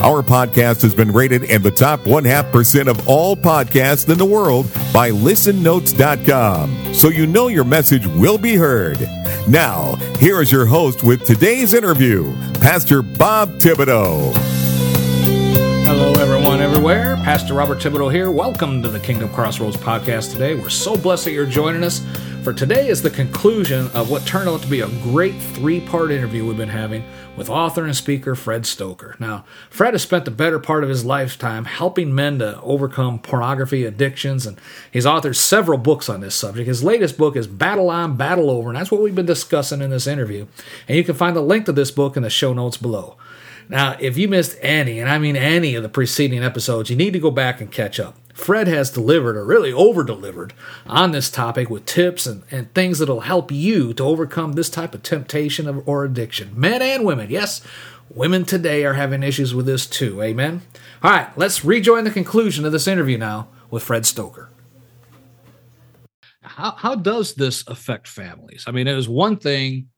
Our podcast has been rated in the top one half percent of all podcasts in the world by listennotes.com. So you know your message will be heard. Now, here is your host with today's interview, Pastor Bob Thibodeau. Hello, everyone, everywhere. Pastor Robert Thibodeau here. Welcome to the Kingdom Crossroads podcast today. We're so blessed that you're joining us. For today is the conclusion of what turned out to be a great three part interview we've been having with author and speaker Fred Stoeker. Now, Fred has spent the better part of his lifetime helping men to overcome pornography addictions, and he's authored several books on this subject. His latest book is Battle On, Battle Over, and that's what we've been discussing in this interview. And you can find the link to this book in the show notes below. Now, if you missed any, and I mean any of the preceding episodes, you need to go back and catch up. Fred has delivered, or really over delivered, on this topic with tips and, and things that'll help you to overcome this type of temptation of, or addiction. Men and women, yes, women today are having issues with this too. Amen? All right, let's rejoin the conclusion of this interview now with Fred Stoeker. How, how does this affect families? I mean, it was one thing,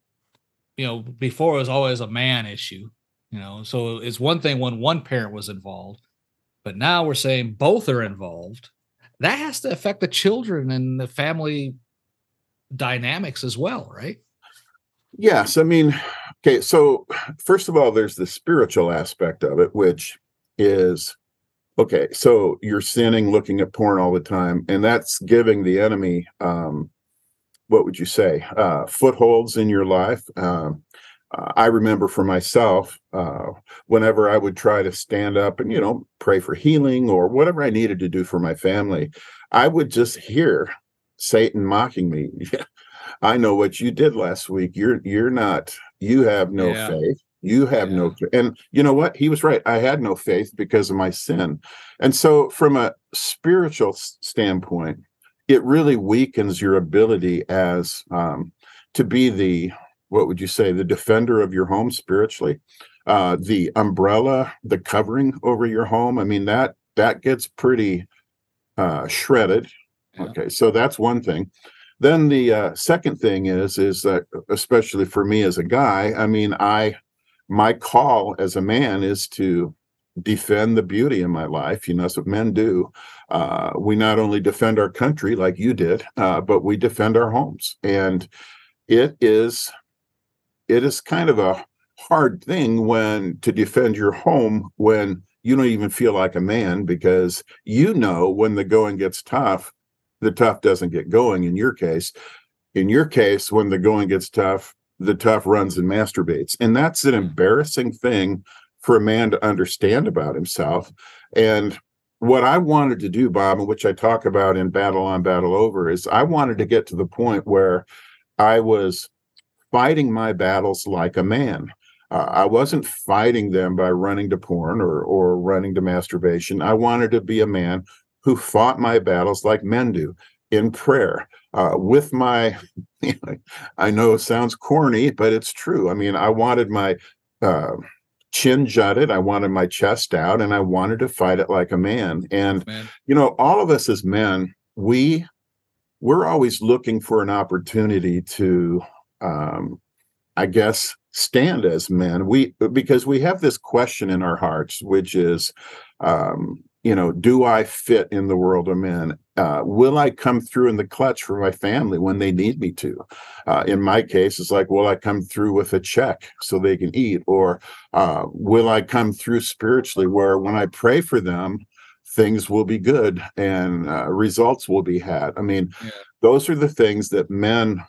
you know, before it was always a man issue, you know, so it's one thing when one parent was involved but now we're saying both are involved. That has to affect the children and the family dynamics as well, right? Yes. I mean, okay. So, first of all, there's the spiritual aspect of it, which is okay. So, you're sinning, looking at porn all the time, and that's giving the enemy, um, what would you say, uh, footholds in your life. Um, uh, I remember for myself, uh, whenever I would try to stand up and, you know, pray for healing or whatever I needed to do for my family, I would just hear Satan mocking me. I know what you did last week. You're you're not. You have no yeah. faith. You have yeah. no. And you know what? He was right. I had no faith because of my sin. And so, from a spiritual standpoint, it really weakens your ability as um, to be the what would you say the defender of your home spiritually? Uh the umbrella the covering over your home i mean that that gets pretty uh shredded. Yeah. okay so that's one thing. Then the uh, second thing is is that especially for me as a guy i mean i my call as a man is to defend the beauty in my life you know that's what men do. Uh, we not only defend our country like you did uh, but we defend our homes. And it is it is kind of a hard thing when to defend your home when you don't even feel like a man because you know when the going gets tough the tough doesn't get going in your case. In your case when the going gets tough the tough runs and masturbates. And that's an mm. embarrassing thing for a man to understand about himself. And what i wanted to do bob and which i talk about in battle on battle over is i wanted to get to the point where i was fighting my battles like a man. Uh, I wasn't fighting them by running to porn or or running to masturbation. I wanted to be a man who fought my battles like men do in prayer uh, with my. I know it sounds corny, but it's true. I mean, I wanted my uh, chin jutted, I wanted my chest out, and I wanted to fight it like a man. And man. you know, all of us as men, we we're always looking for an opportunity to um, I guess, stand as men. We because we have this question in our hearts, which is, um, you know, do I fit in the world of men? Uh, will I come through in the clutch for my family when they need me to? Uh, in my case, it's like, will I come through with a check so they can eat, or uh, will I come through spiritually where when I pray for them, things will be good and uh, results will be had? I mean, yeah. those are the things that men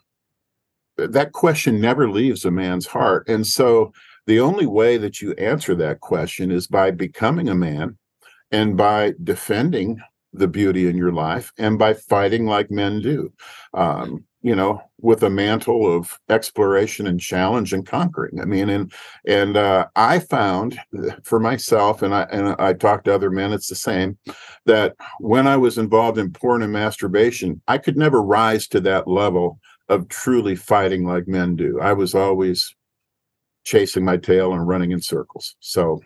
that question never leaves a man's heart. And so the only way that you answer that question is by becoming a man and by defending the beauty in your life and by fighting like men do. Um, you know, with a mantle of exploration and challenge and conquering. I mean, and and uh, I found for myself, and I and I talked to other men, it's the same, that when I was involved in porn and masturbation, I could never rise to that level of truly fighting like men do. I was always chasing my tail and running in circles. So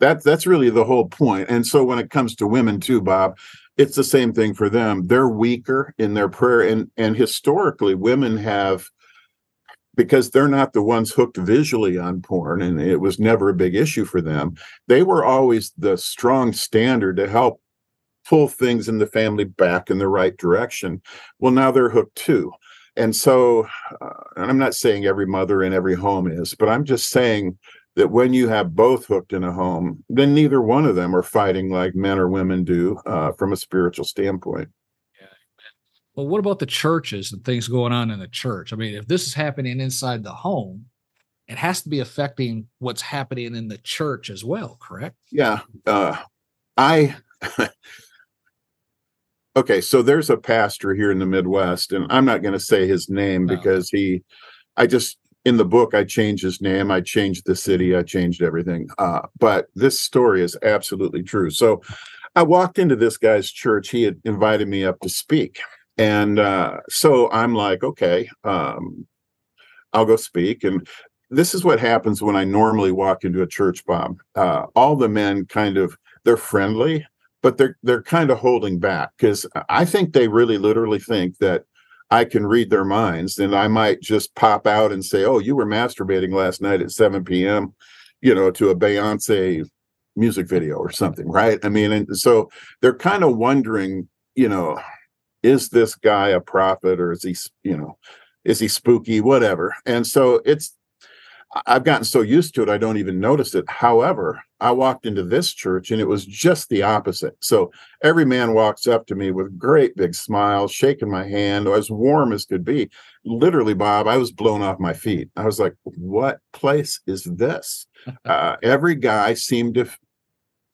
that that's really the whole point. And so when it comes to women too, Bob, it's the same thing for them. They're weaker in their prayer, and and historically, women have because they're not the ones hooked visually on porn, and it was never a big issue for them. They were always the strong standard to help pull things in the family back in the right direction. Well, now they're hooked too. And so, uh, and I'm not saying every mother in every home is, but I'm just saying that when you have both hooked in a home, then neither one of them are fighting like men or women do uh, from a spiritual standpoint. Yeah. Well, what about the churches and things going on in the church? I mean, if this is happening inside the home, it has to be affecting what's happening in the church as well, correct? Yeah. Uh, I. okay, so there's a pastor here in the Midwest, and I'm not going to say his name no. because he, I just in the book i changed his name i changed the city i changed everything uh, but this story is absolutely true so i walked into this guy's church he had invited me up to speak and uh, so i'm like okay um, i'll go speak and this is what happens when i normally walk into a church bob uh, all the men kind of they're friendly but they're they're kind of holding back because i think they really literally think that I can read their minds, and I might just pop out and say, "Oh, you were masturbating last night at 7 p.m." You know, to a Beyonce music video or something, right? I mean, and so they're kind of wondering, you know, is this guy a prophet or is he, you know, is he spooky, whatever? And so it's I've gotten so used to it, I don't even notice it. However, I walked into this church and it was just the opposite. So every man walks up to me with great big smiles, shaking my hand, as warm as could be. Literally, Bob, I was blown off my feet. I was like, what place is this? uh, every guy seemed to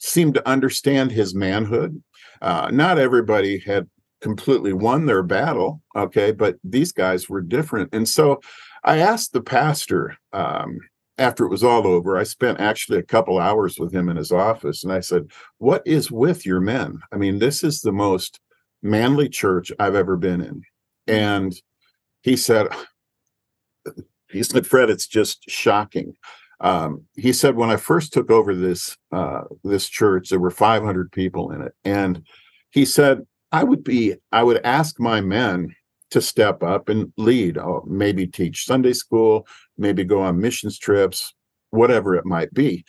seemed to understand his manhood. Uh, not everybody had completely won their battle, okay, but these guys were different. And so I asked the pastor um, after it was all over. I spent actually a couple hours with him in his office, and I said, "What is with your men? I mean, this is the most manly church I've ever been in." And he said, "He said, Fred, it's just shocking." Um, he said, "When I first took over this uh, this church, there were 500 people in it, and he said." I would be, I would ask my men to step up and lead, or uh, maybe teach Sunday school, maybe go on missions trips, whatever it might be.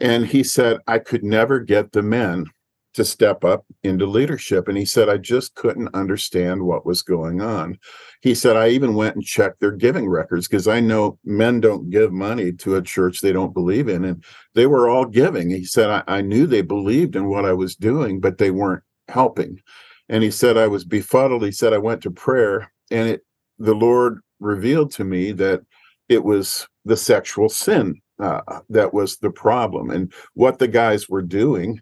And he said, I could never get the men to step up into leadership. And he said, I just couldn't understand what was going on. He said, I even went and checked their giving records because I know men don't give money to a church they don't believe in. And they were all giving. He said, I, I knew they believed in what I was doing, but they weren't helping and he said i was befuddled. He said i went to prayer and it the lord revealed to me that it was the sexual sin uh, that was the problem. And what the guys were doing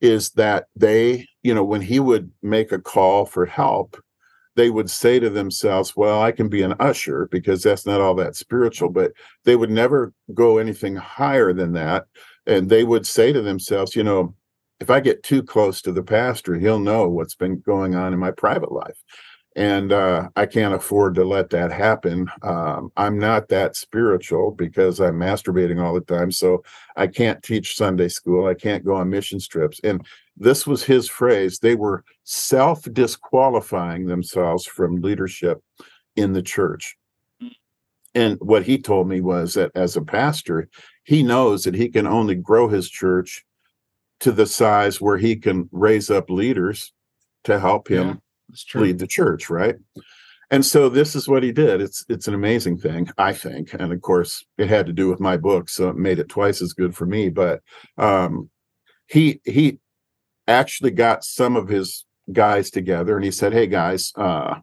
is that they you know when he would make a call for help they would say to themselves well i can be an usher because that's not all that spiritual but they would never go anything higher than that. And they would say to themselves you know if I get too close to the pastor, he'll know what's been going on in my private life. And uh, I can't afford to let that happen. Um, I'm not that spiritual because I'm masturbating all the time. So I can't teach Sunday school. I can't go on mission trips. And this was his phrase they were self disqualifying themselves from leadership in the church. And what he told me was that as a pastor, he knows that he can only grow his church to the size where he can raise up leaders to help him yeah, lead the church, right? And so this is what he did. It's it's an amazing thing, I think. And of course, it had to do with my book, so it made it twice as good for me. But um, he he actually got some of his guys together and he said, Hey guys, uh,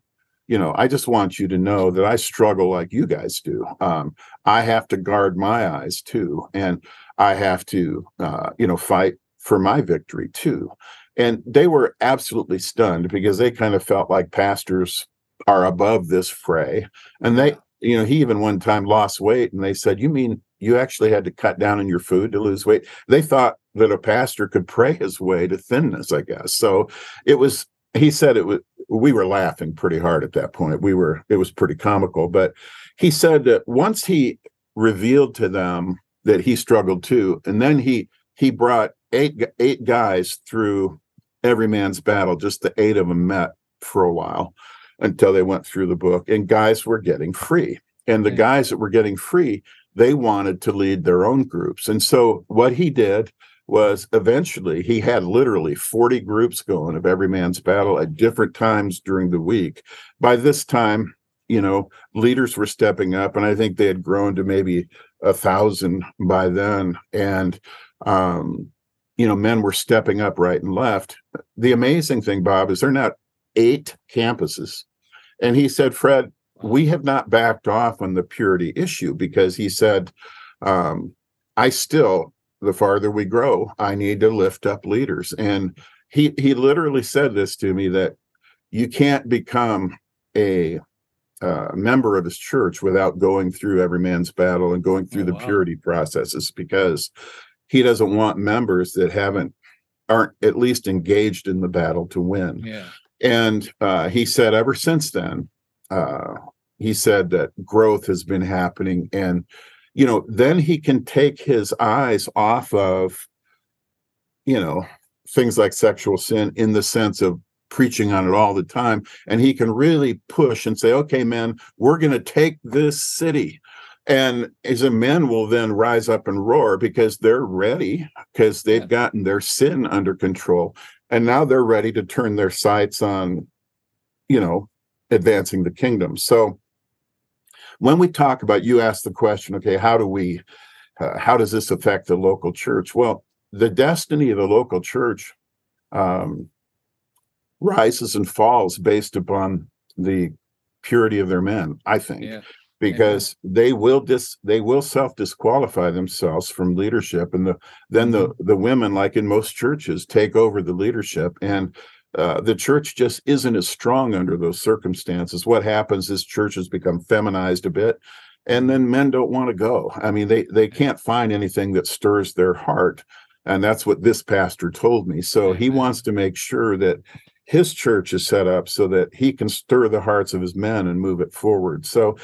you know, I just want you to know that I struggle like you guys do. Um, I have to guard my eyes too, and I have to, uh, you know, fight for my victory too. And they were absolutely stunned because they kind of felt like pastors are above this fray. And they you know he even one time lost weight and they said you mean you actually had to cut down on your food to lose weight? They thought that a pastor could pray his way to thinness i guess. So it was he said it was we were laughing pretty hard at that point. We were it was pretty comical. But he said that once he revealed to them that he struggled too and then he he brought eight eight guys through every man's battle just the eight of them met for a while until they went through the book and guys were getting free. And the guys that were getting free they wanted to lead their own groups. And so what he did was eventually he had literally 40 groups going of every man's battle at different times during the week. By this time you know leaders were stepping up and i think they had grown to maybe a thousand by then. And um you know men were stepping up right and left the amazing thing bob is they're not eight campuses and he said, Fred, we have not backed off on the purity issue because he said, um, I still, the farther we grow, I need to lift up leaders. And he he literally said this to me that you can't become a uh, member of his church without going through every man's battle and going through oh, the wow. purity processes because he doesn't want members that haven't aren't at least engaged in the battle to win. Yeah. And uh, he said, ever since then, uh, he said that growth has been happening. And, you know, then he can take his eyes off of, you know, things like sexual sin in the sense of preaching on it all the time. And he can really push and say, okay, man, we're going to take this city. And as a men will then rise up and roar because they're ready because they've gotten their sin under control. And now they're ready to turn their sights on you know advancing the kingdom. So when we talk about you ask the question okay how do we uh, how does this affect the local church? Well the destiny of the local church um, rises and falls based upon the purity of their men i think. Yeah because they will dis they will self disqualify themselves from leadership and the then the mm-hmm. the women like in most churches take over the leadership and uh, the church just isn't as strong under those circumstances. What happens is churches become feminized a bit and then men don't want to go. I mean they they can't find anything that stirs their heart and that's what this pastor told me. So he wants to make sure that his church is set up so that he can stir the hearts of his men and move it forward. So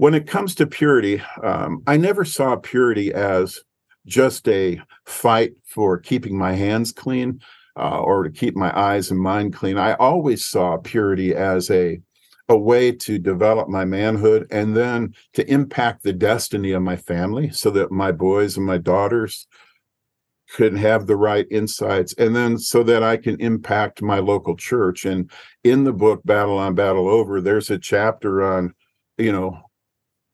when it comes to purity, um, I never saw purity as just a fight for keeping my hands clean uh, or to keep my eyes and mind clean. I always saw purity as a a way to develop my manhood and then to impact the destiny of my family so that my boys and my daughters could have the right insights and then so that I can impact my local church and in the book battle on battle over there's a chapter on you know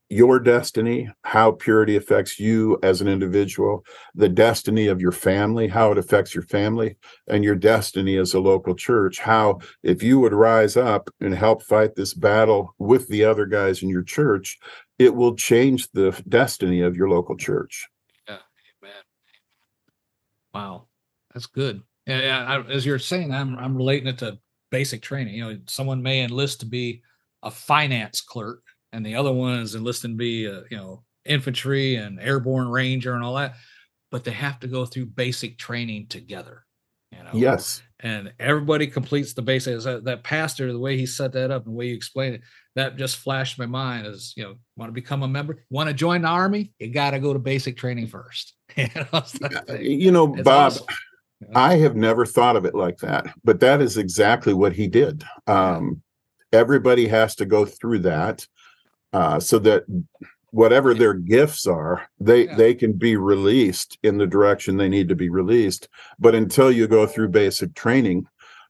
your destiny, how purity affects you as an individual, the destiny of your family, how it affects your family, and your destiny as a local church. How, if you would rise up and help fight this battle with the other guys in your church, it will change the destiny of your local church. Yeah, amen. Wow, that's good. Yeah, I, as you're saying, I'm I'm relating it to basic training. You know, someone may enlist to be a finance clerk and the other one is enlisted to be a, you know infantry and airborne ranger and all that but they have to go through basic training together you know? Yes. And everybody completes the basics that, that pastor the way he set that up and the way you explained it that just flashed my mind as you know want to become a member want to join the army you got to go to basic training first. You know, you know bob awesome. i have never thought of it like that but that is exactly what he did. Um, everybody has to go through that uh, so that whatever their gifts are they yeah. they can be released in the direction they need to be released. But until you go through basic training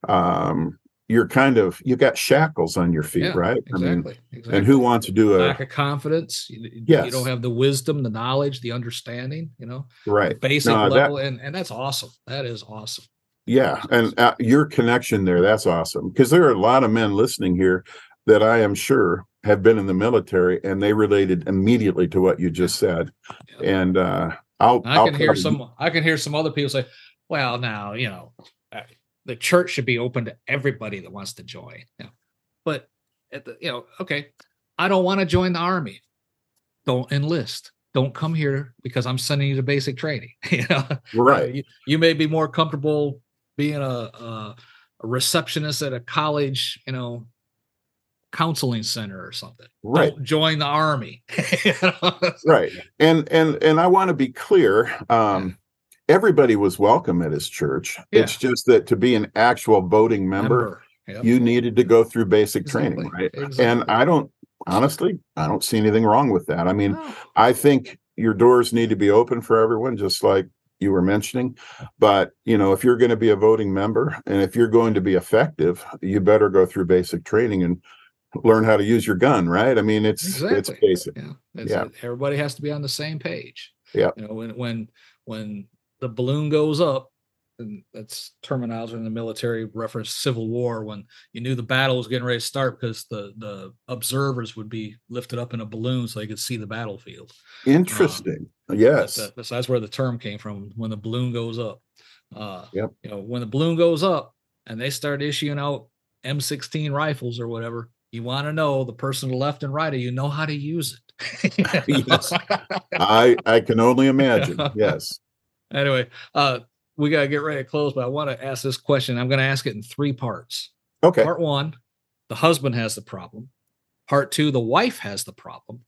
um you're kind of you got shackles on your feet yeah, right? Exactly, I mean, exactly and who wants to do a lack of confidence you, yes. you don't have the wisdom the knowledge the understanding you know? Right. Basic no, level that, and and that's awesome. That is awesome. Yeah and uh, your connection there that's awesome. Because there are a lot of men listening here that i am sure have been in the military and they related immediately to what you just said. Yeah. And uh, I'll I can I'll hear some I can hear some other people say, well, now, you know, uh, the church should be open to everybody that wants to join. Yeah. But at the you know okay i don't want to join the army don't enlist don't come here because i'm sending you to basic training you know right you, you may be more comfortable being a, a, a receptionist at a college you know counseling center or something right don't join the army You know? right and and and i want to be clear um everybody was welcome at his church Yeah. it's just that to be an actual voting member, Yep. you needed to go through basic Exactly. training right Exactly. and i don't honestly i don't see anything wrong with that i mean No. I think your doors need to be open for everyone, just like you were mentioning. But you know, if you're going to be a voting member and if you're going to be effective, you better go through basic training and learn how to use your gun, right? I mean, it's it's basic. Yeah. It's, Yeah. Everybody has to be on the same page. Yeah. You know, when when when the balloon goes up, and that's terminology in the military reference Civil War when you knew the battle was getting ready to start because the the observers would be lifted up in a balloon so they could see the battlefield. Interesting. yes. That's, that's, that's where the term came from. When the balloon goes up. Uh, Yep. You know, when the balloon goes up and they start issuing out M16 rifles or whatever, you want to know the person left and right of you know how to use it. Yes. I I can only imagine. Yes. anyway, uh, we got to get ready to close, but I want to ask this question. I'm going to ask it in three parts. Okay. Part one, the husband has the problem. Part two, the wife has the problem.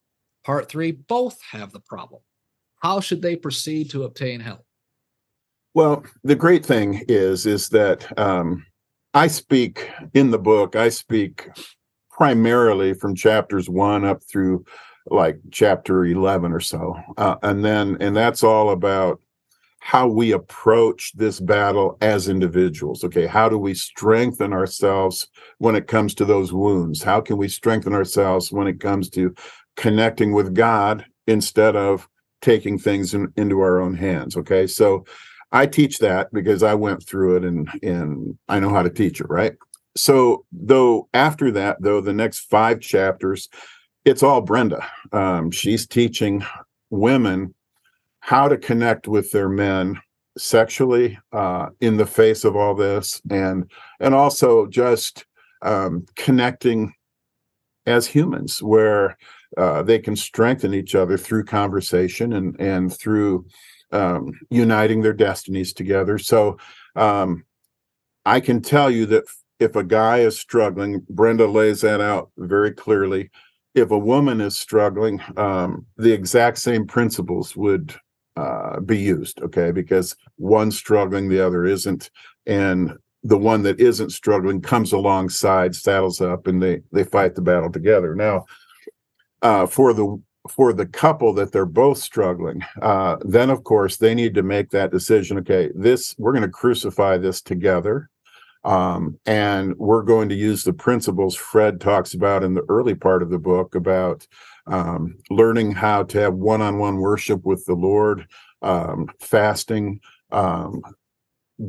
Part three, both have the problem. How should they proceed to obtain help? Well, the great thing is is that um, I speak in the book. I speak primarily from chapters one up through like chapter eleven or so, uh, and then and that's all about how we approach this battle as individuals. Okay, how do we strengthen ourselves when it comes to those wounds? How can we strengthen ourselves when it comes to connecting with God instead of taking things in, into our own hands? Okay, so I teach that because I went through it and and I know how to teach it, right? So though after that, though the next five chapters, it's all Brenda. Um, she's teaching women how to connect with their men sexually uh, in the face of all this, and and also just um, connecting as humans, where uh, they can strengthen each other through conversation and and through um, uniting their destinies together. So um, I can tell you that if a guy is struggling, Brenda lays that out very clearly. If a woman is struggling, um, the exact same principles would uh, be used, okay? Because one's struggling, the other isn't, and the one that isn't struggling comes alongside, saddles up, and they they fight the battle together. Now, uh, for the for the couple that they're both struggling, uh, then of course they need to make that decision. Okay, this we're going to crucify this together, um, and we're going to use the principles Fred talks about in the early part of the book about um, learning how to have one-on-one worship with the Lord, um, fasting, um,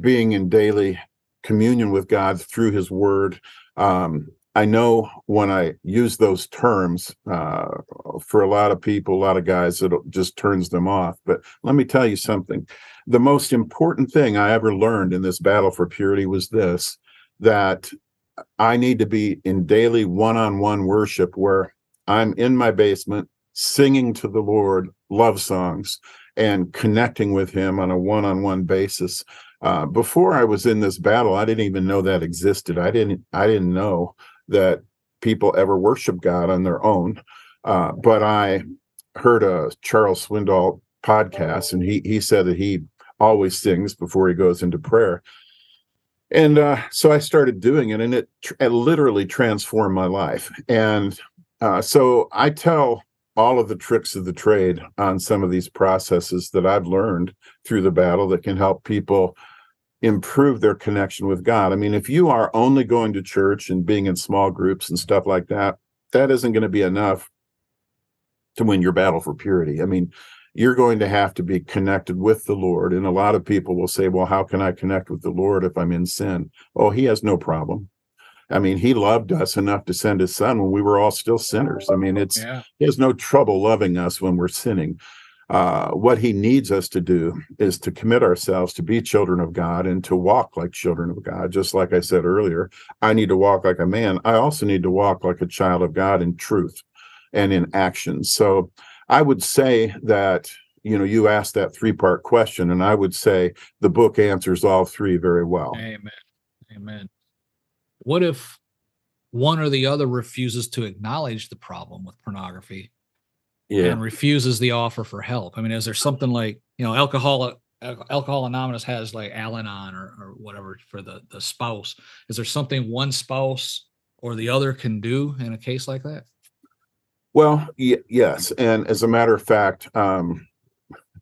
being in daily communion with God through His Word. Um, I know when I use those terms, uh, for a lot of people, a lot of guys, it just turns them off. But let me tell you something. The most important thing I ever learned in this battle for purity was this that I need to be in daily one on one worship where I'm in my basement singing to the Lord love songs and connecting with Him on a one on one basis. Uh, before I was in this battle, I didn't even know that existed. I didn't. I didn't know that people ever worship God on their own. Uh, but I heard a Charles Swindoll podcast, and he he said that he always sings before he goes into prayer. And uh, so I started doing it, and it, it literally transformed my life. And uh, so I tell all of the tricks of the trade on some of these processes that I've learned through the battle that can help people improve their connection with God. I mean, if you are only going to church and being in small groups and stuff like that, that isn't going to be enough to win your battle for purity. I mean, you're going to have to be connected with the Lord. And a lot of people will say, well, how can I connect with the Lord if I'm in sin? Oh, he has no problem. I mean, he loved us enough to send his son when we were all still sinners. I mean, it's Yeah. he has no trouble loving us when we're sinning. Uh, what he needs us to do is to commit ourselves to be children of God and to walk like children of God. Just like I said earlier, I need to walk like a man. I also need to walk like a child of God in truth and in action. So I would say that, you know, you asked that three part question, and I would say the book answers all three very well. Amen. Amen. What if one or the other refuses to acknowledge the problem with pornography yeah. and refuses the offer for help. I mean, is there something like you know, alcohol Alcohol Anonymous has like Al-Anon or, or whatever for the the spouse? Is there something one spouse or the other can do in a case like that? Well, y- yes, and as a matter of fact, um,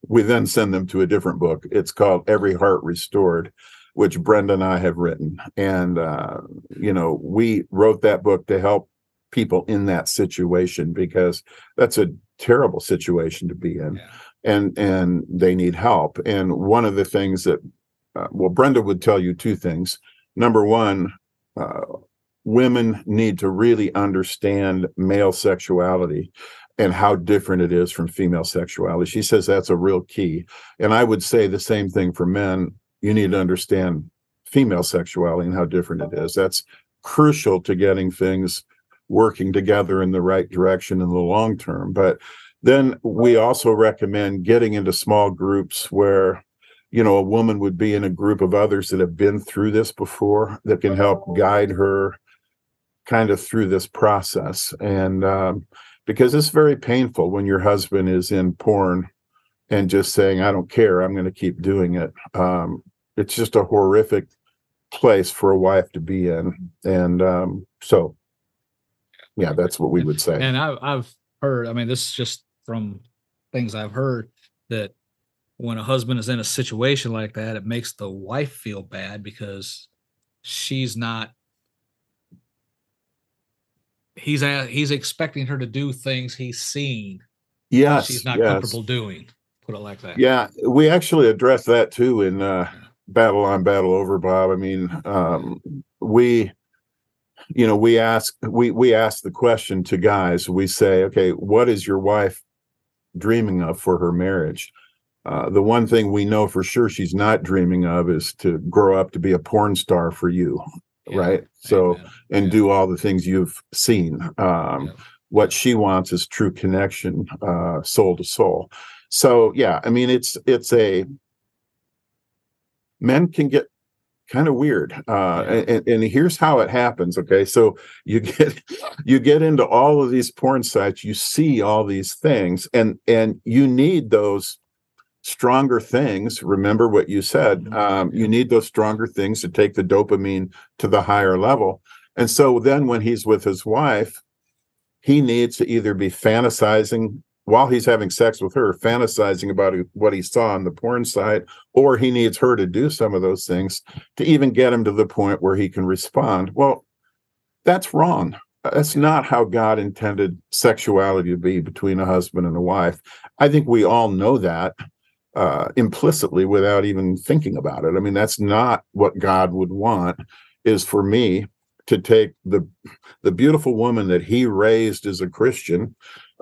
we then send them to a different book. It's called Every Heart Restored, which Brenda and I have written, and uh, you know, we wrote that book to help people in that situation because that's a terrible situation to be in yeah. and and they need help. And one of the things that uh, well brenda would tell you two things. Number one uh, women need to really understand male sexuality and how different it is from female sexuality. She says that's a real key. And i would say the same thing for men. You need to understand female sexuality and how different it is. That's crucial to getting things working together in the right direction in the long term. But then we also recommend getting into small groups where you know a woman would be in a group of others that have been through this before that can help guide her kind of through this process. And um, because it's very painful when your husband is in porn and just saying i don't care i'm going to keep doing it. Um, it's just a horrific place for a wife to be in. And um, so yeah, that's what we would say. And I, I've heard, I mean, this is just from things I've heard that when a husband is in a situation like that, it makes the wife feel bad because she's not. He's he's expecting her to do things he's seen. Yes, she's not yes. comfortable doing. Put it like that. Yeah, we actually addressed that too in uh, Battle on Battle Over, Bob. I mean, um, we you know we ask we we ask the question to guys we say okay what is your wife dreaming of for her marriage uh, the one thing we know for sure she's not dreaming of is to grow up to be a porn star for you yeah. right so Amen. and yeah. do all the things you've seen um, yeah. what she wants is true connection uh, soul to soul so yeah i mean it's it's a men can get kind of weird uh, and, and here's how it happens okay? So you get you get into all of these porn sites you see all these things and and you need those stronger things remember what you said mm-hmm. um, you need those stronger things to take the dopamine to the higher level and so then when he's with his wife he needs to either be fantasizing while he's having sex with her, fantasizing about what he saw on the porn site, or he needs her to do some of those things to even get him to the point where he can respond. Well, that's wrong. That's not how God intended sexuality to be between a husband and a wife. I think we all know that uh, implicitly without even thinking about it. I mean, that's not what God would want. Is for me to take the the beautiful woman that He raised as a Christian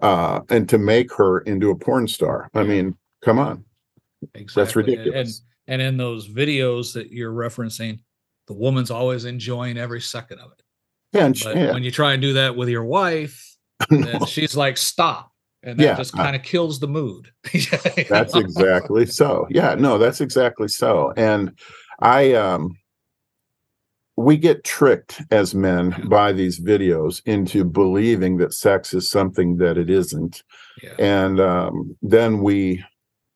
uh, and to make her into a porn star. I mean, come on, exactly. that's ridiculous. And, and in those videos that you're referencing, the woman's always enjoying every second of it. Yeah, and yeah. when you try and do that with your wife, no. she's like, "Stop." and that yeah, just kind of kills the mood. that's exactly so. Yeah, no, that's exactly so. And I um we get tricked as men by these videos into believing that sex is something that it isn't yeah. and um, then we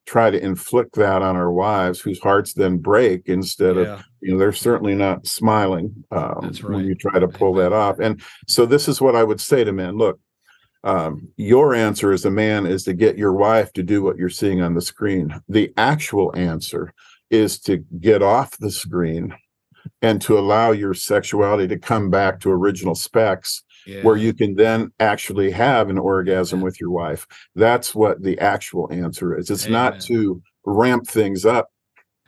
try to inflict that on our wives whose hearts then break instead yeah. of you know they're certainly not smiling um, right. when you try to pull that off and so this is what i would say to men look um, your answer as a man is to get your wife to do what you're seeing on the screen the actual answer is to get off the screen and to allow your sexuality to come back to original specs yeah. where you can then actually have an orgasm yeah. with your wife that's what the actual answer is it's Amen. not to ramp things up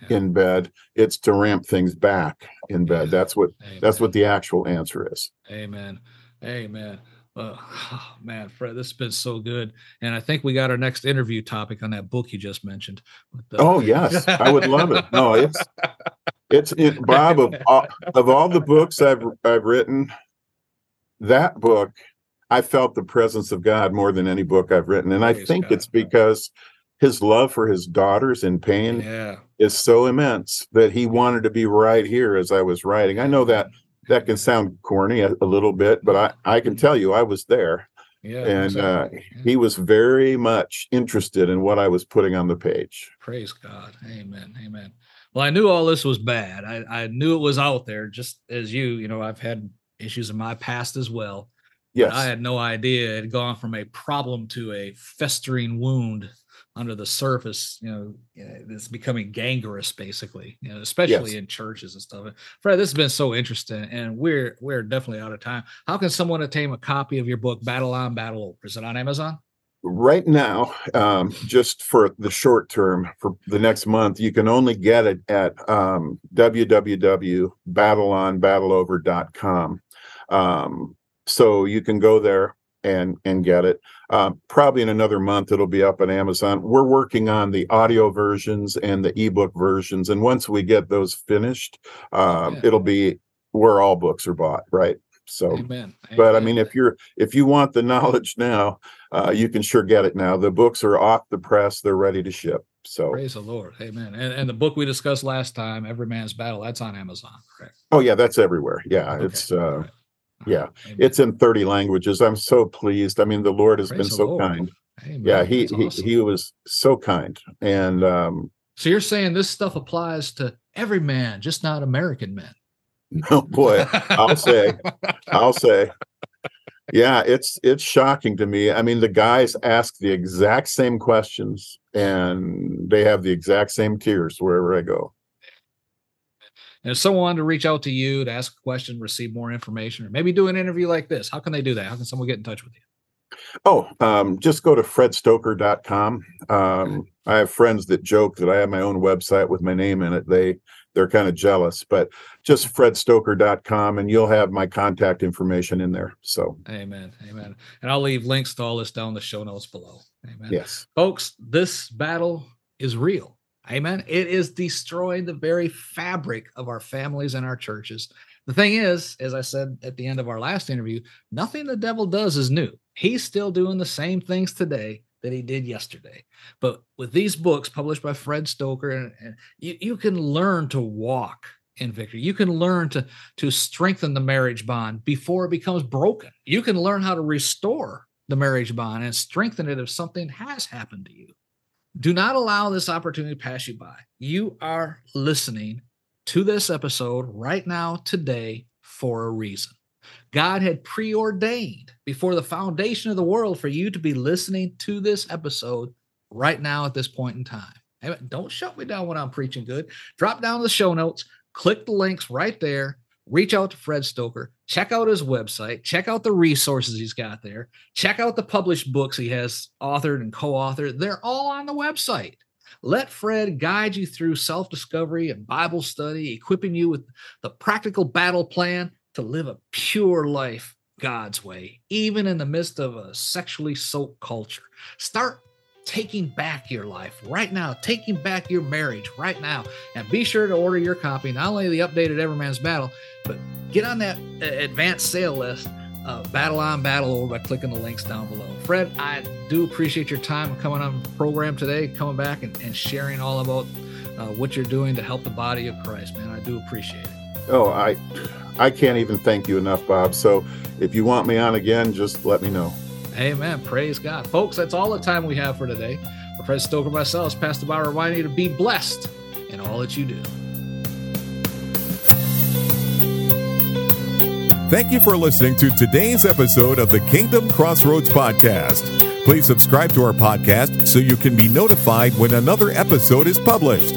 yeah. in bed it's to ramp things back in bed that's what Amen. that's what the actual answer is Amen. Amen. Uh, oh, man, Fred, this has been so good, and I think we got our next interview topic on that book you just mentioned. The- oh yes, I would love it. No, it's it's it, Bob of all, of all the books I've I've written, that book I felt the presence of God more than any book I've written, and Praise I think God. it's because his love for his daughters in pain yeah. is so immense that he wanted to be right here as I was writing. I know that that can sound corny a, a, little bit, but I, I can tell you I was there. Yeah, and exactly. uh, he was very much interested in what I was putting on the page. Praise God. Amen. Amen. Well, I knew all this was bad. I, I knew it was out there, just as you, you know, I've had issues in my past as well. Yes. I had no idea it had gone from a problem to a festering wound under the surface, you know, it's becoming gangrenous basically, you know, especially yes. in churches and stuff. Fred, this has been so interesting and we're we're definitely out of time. How can someone obtain a copy of your book, Battle On, Battle Over? Is it on Amazon? Right now, um, just for the short term, for the next month, you can only get it at um, www.battleonbattleover.com. Um, so you can go there and and get it. Uh, probably in another month, it'll be up on Amazon. We're working on the audio versions and the ebook versions, and once we get those finished, uh, yeah. it'll be where all books are bought. Right. So, Amen. but I mean, if you're if you want the knowledge now, uh, you can sure get it now. The books are off the press; they're ready to ship. So praise the Lord, Amen. And, and the book we discussed last time, Every Man's Battle, that's on Amazon, correct? Oh yeah, that's everywhere. Yeah, okay. it's uh, yeah it's in 30 languages i'm so pleased i mean the lord has Praise been so Lord. kind Amen. yeah he, he he was so kind and um so you're saying this stuff applies to every man just not american men no boy i'll say i'll say yeah it's it's shocking to me i mean the guys ask the exact same questions and they have the exact same tears wherever i go and if someone wanted to reach out to you to ask a question, receive more information, or maybe do an interview like this, how can they do that? How can someone get in touch with you? Oh, um, just go to fredstoeker.com. Um, I have friends that joke that I have my own website with my name in it. They they're kind of jealous, but just fredstoeker.com and you'll have my contact information in there. So Amen. Amen. And I'll leave links to all this down the show notes below. Amen. Yes. Folks, this battle is real. Amen. It is destroying the very fabric of our families and our churches. The thing is, as I said at the end of our last interview, nothing the devil does is new. He's still doing the same things today that he did yesterday. But with these books published by Fred Stoeker, and, and you, you can learn to walk in victory. You can learn to, to strengthen the marriage bond before it becomes broken. You can learn how to restore the marriage bond and strengthen it if something has happened to you. Do not allow this opportunity to pass you by. You are listening to this episode right now, today, for a reason. God had preordained before the foundation of the world for you to be listening to this episode right now at this point in time. Don't shut me down when I'm preaching good. Drop down the show notes, click the links right there, reach out to Fred Stoeker, check out his website, check out the resources he's got there, check out the published books he has authored and co authored. They're all on the website. Let Fred guide you through self discovery and Bible study, equipping you with the practical battle plan to live a pure life God's way, even in the midst of a sexually soaked culture. Start taking back your life right now, taking back your marriage right now. And be sure to order your copy, not only the updated Every Man's Battle, but get on that uh, advanced sale list. Uh, battle on battle over by clicking the links down below. Fred, I do appreciate your time coming on the program today, coming back and, and sharing all about uh, what you're doing to help the body of Christ, man. I do appreciate it. Oh, I I can't even thank you enough, Bob. So if you want me on again, just let me know. Amen. Praise God. Folks, that's all the time we have for today. For Fred Stoeker myself, Pastor Bob reminding you to be blessed in all that you do. Thank you for listening to today's episode of the Kingdom Crossroads Podcast. Please subscribe to our podcast so you can be notified when another episode is published.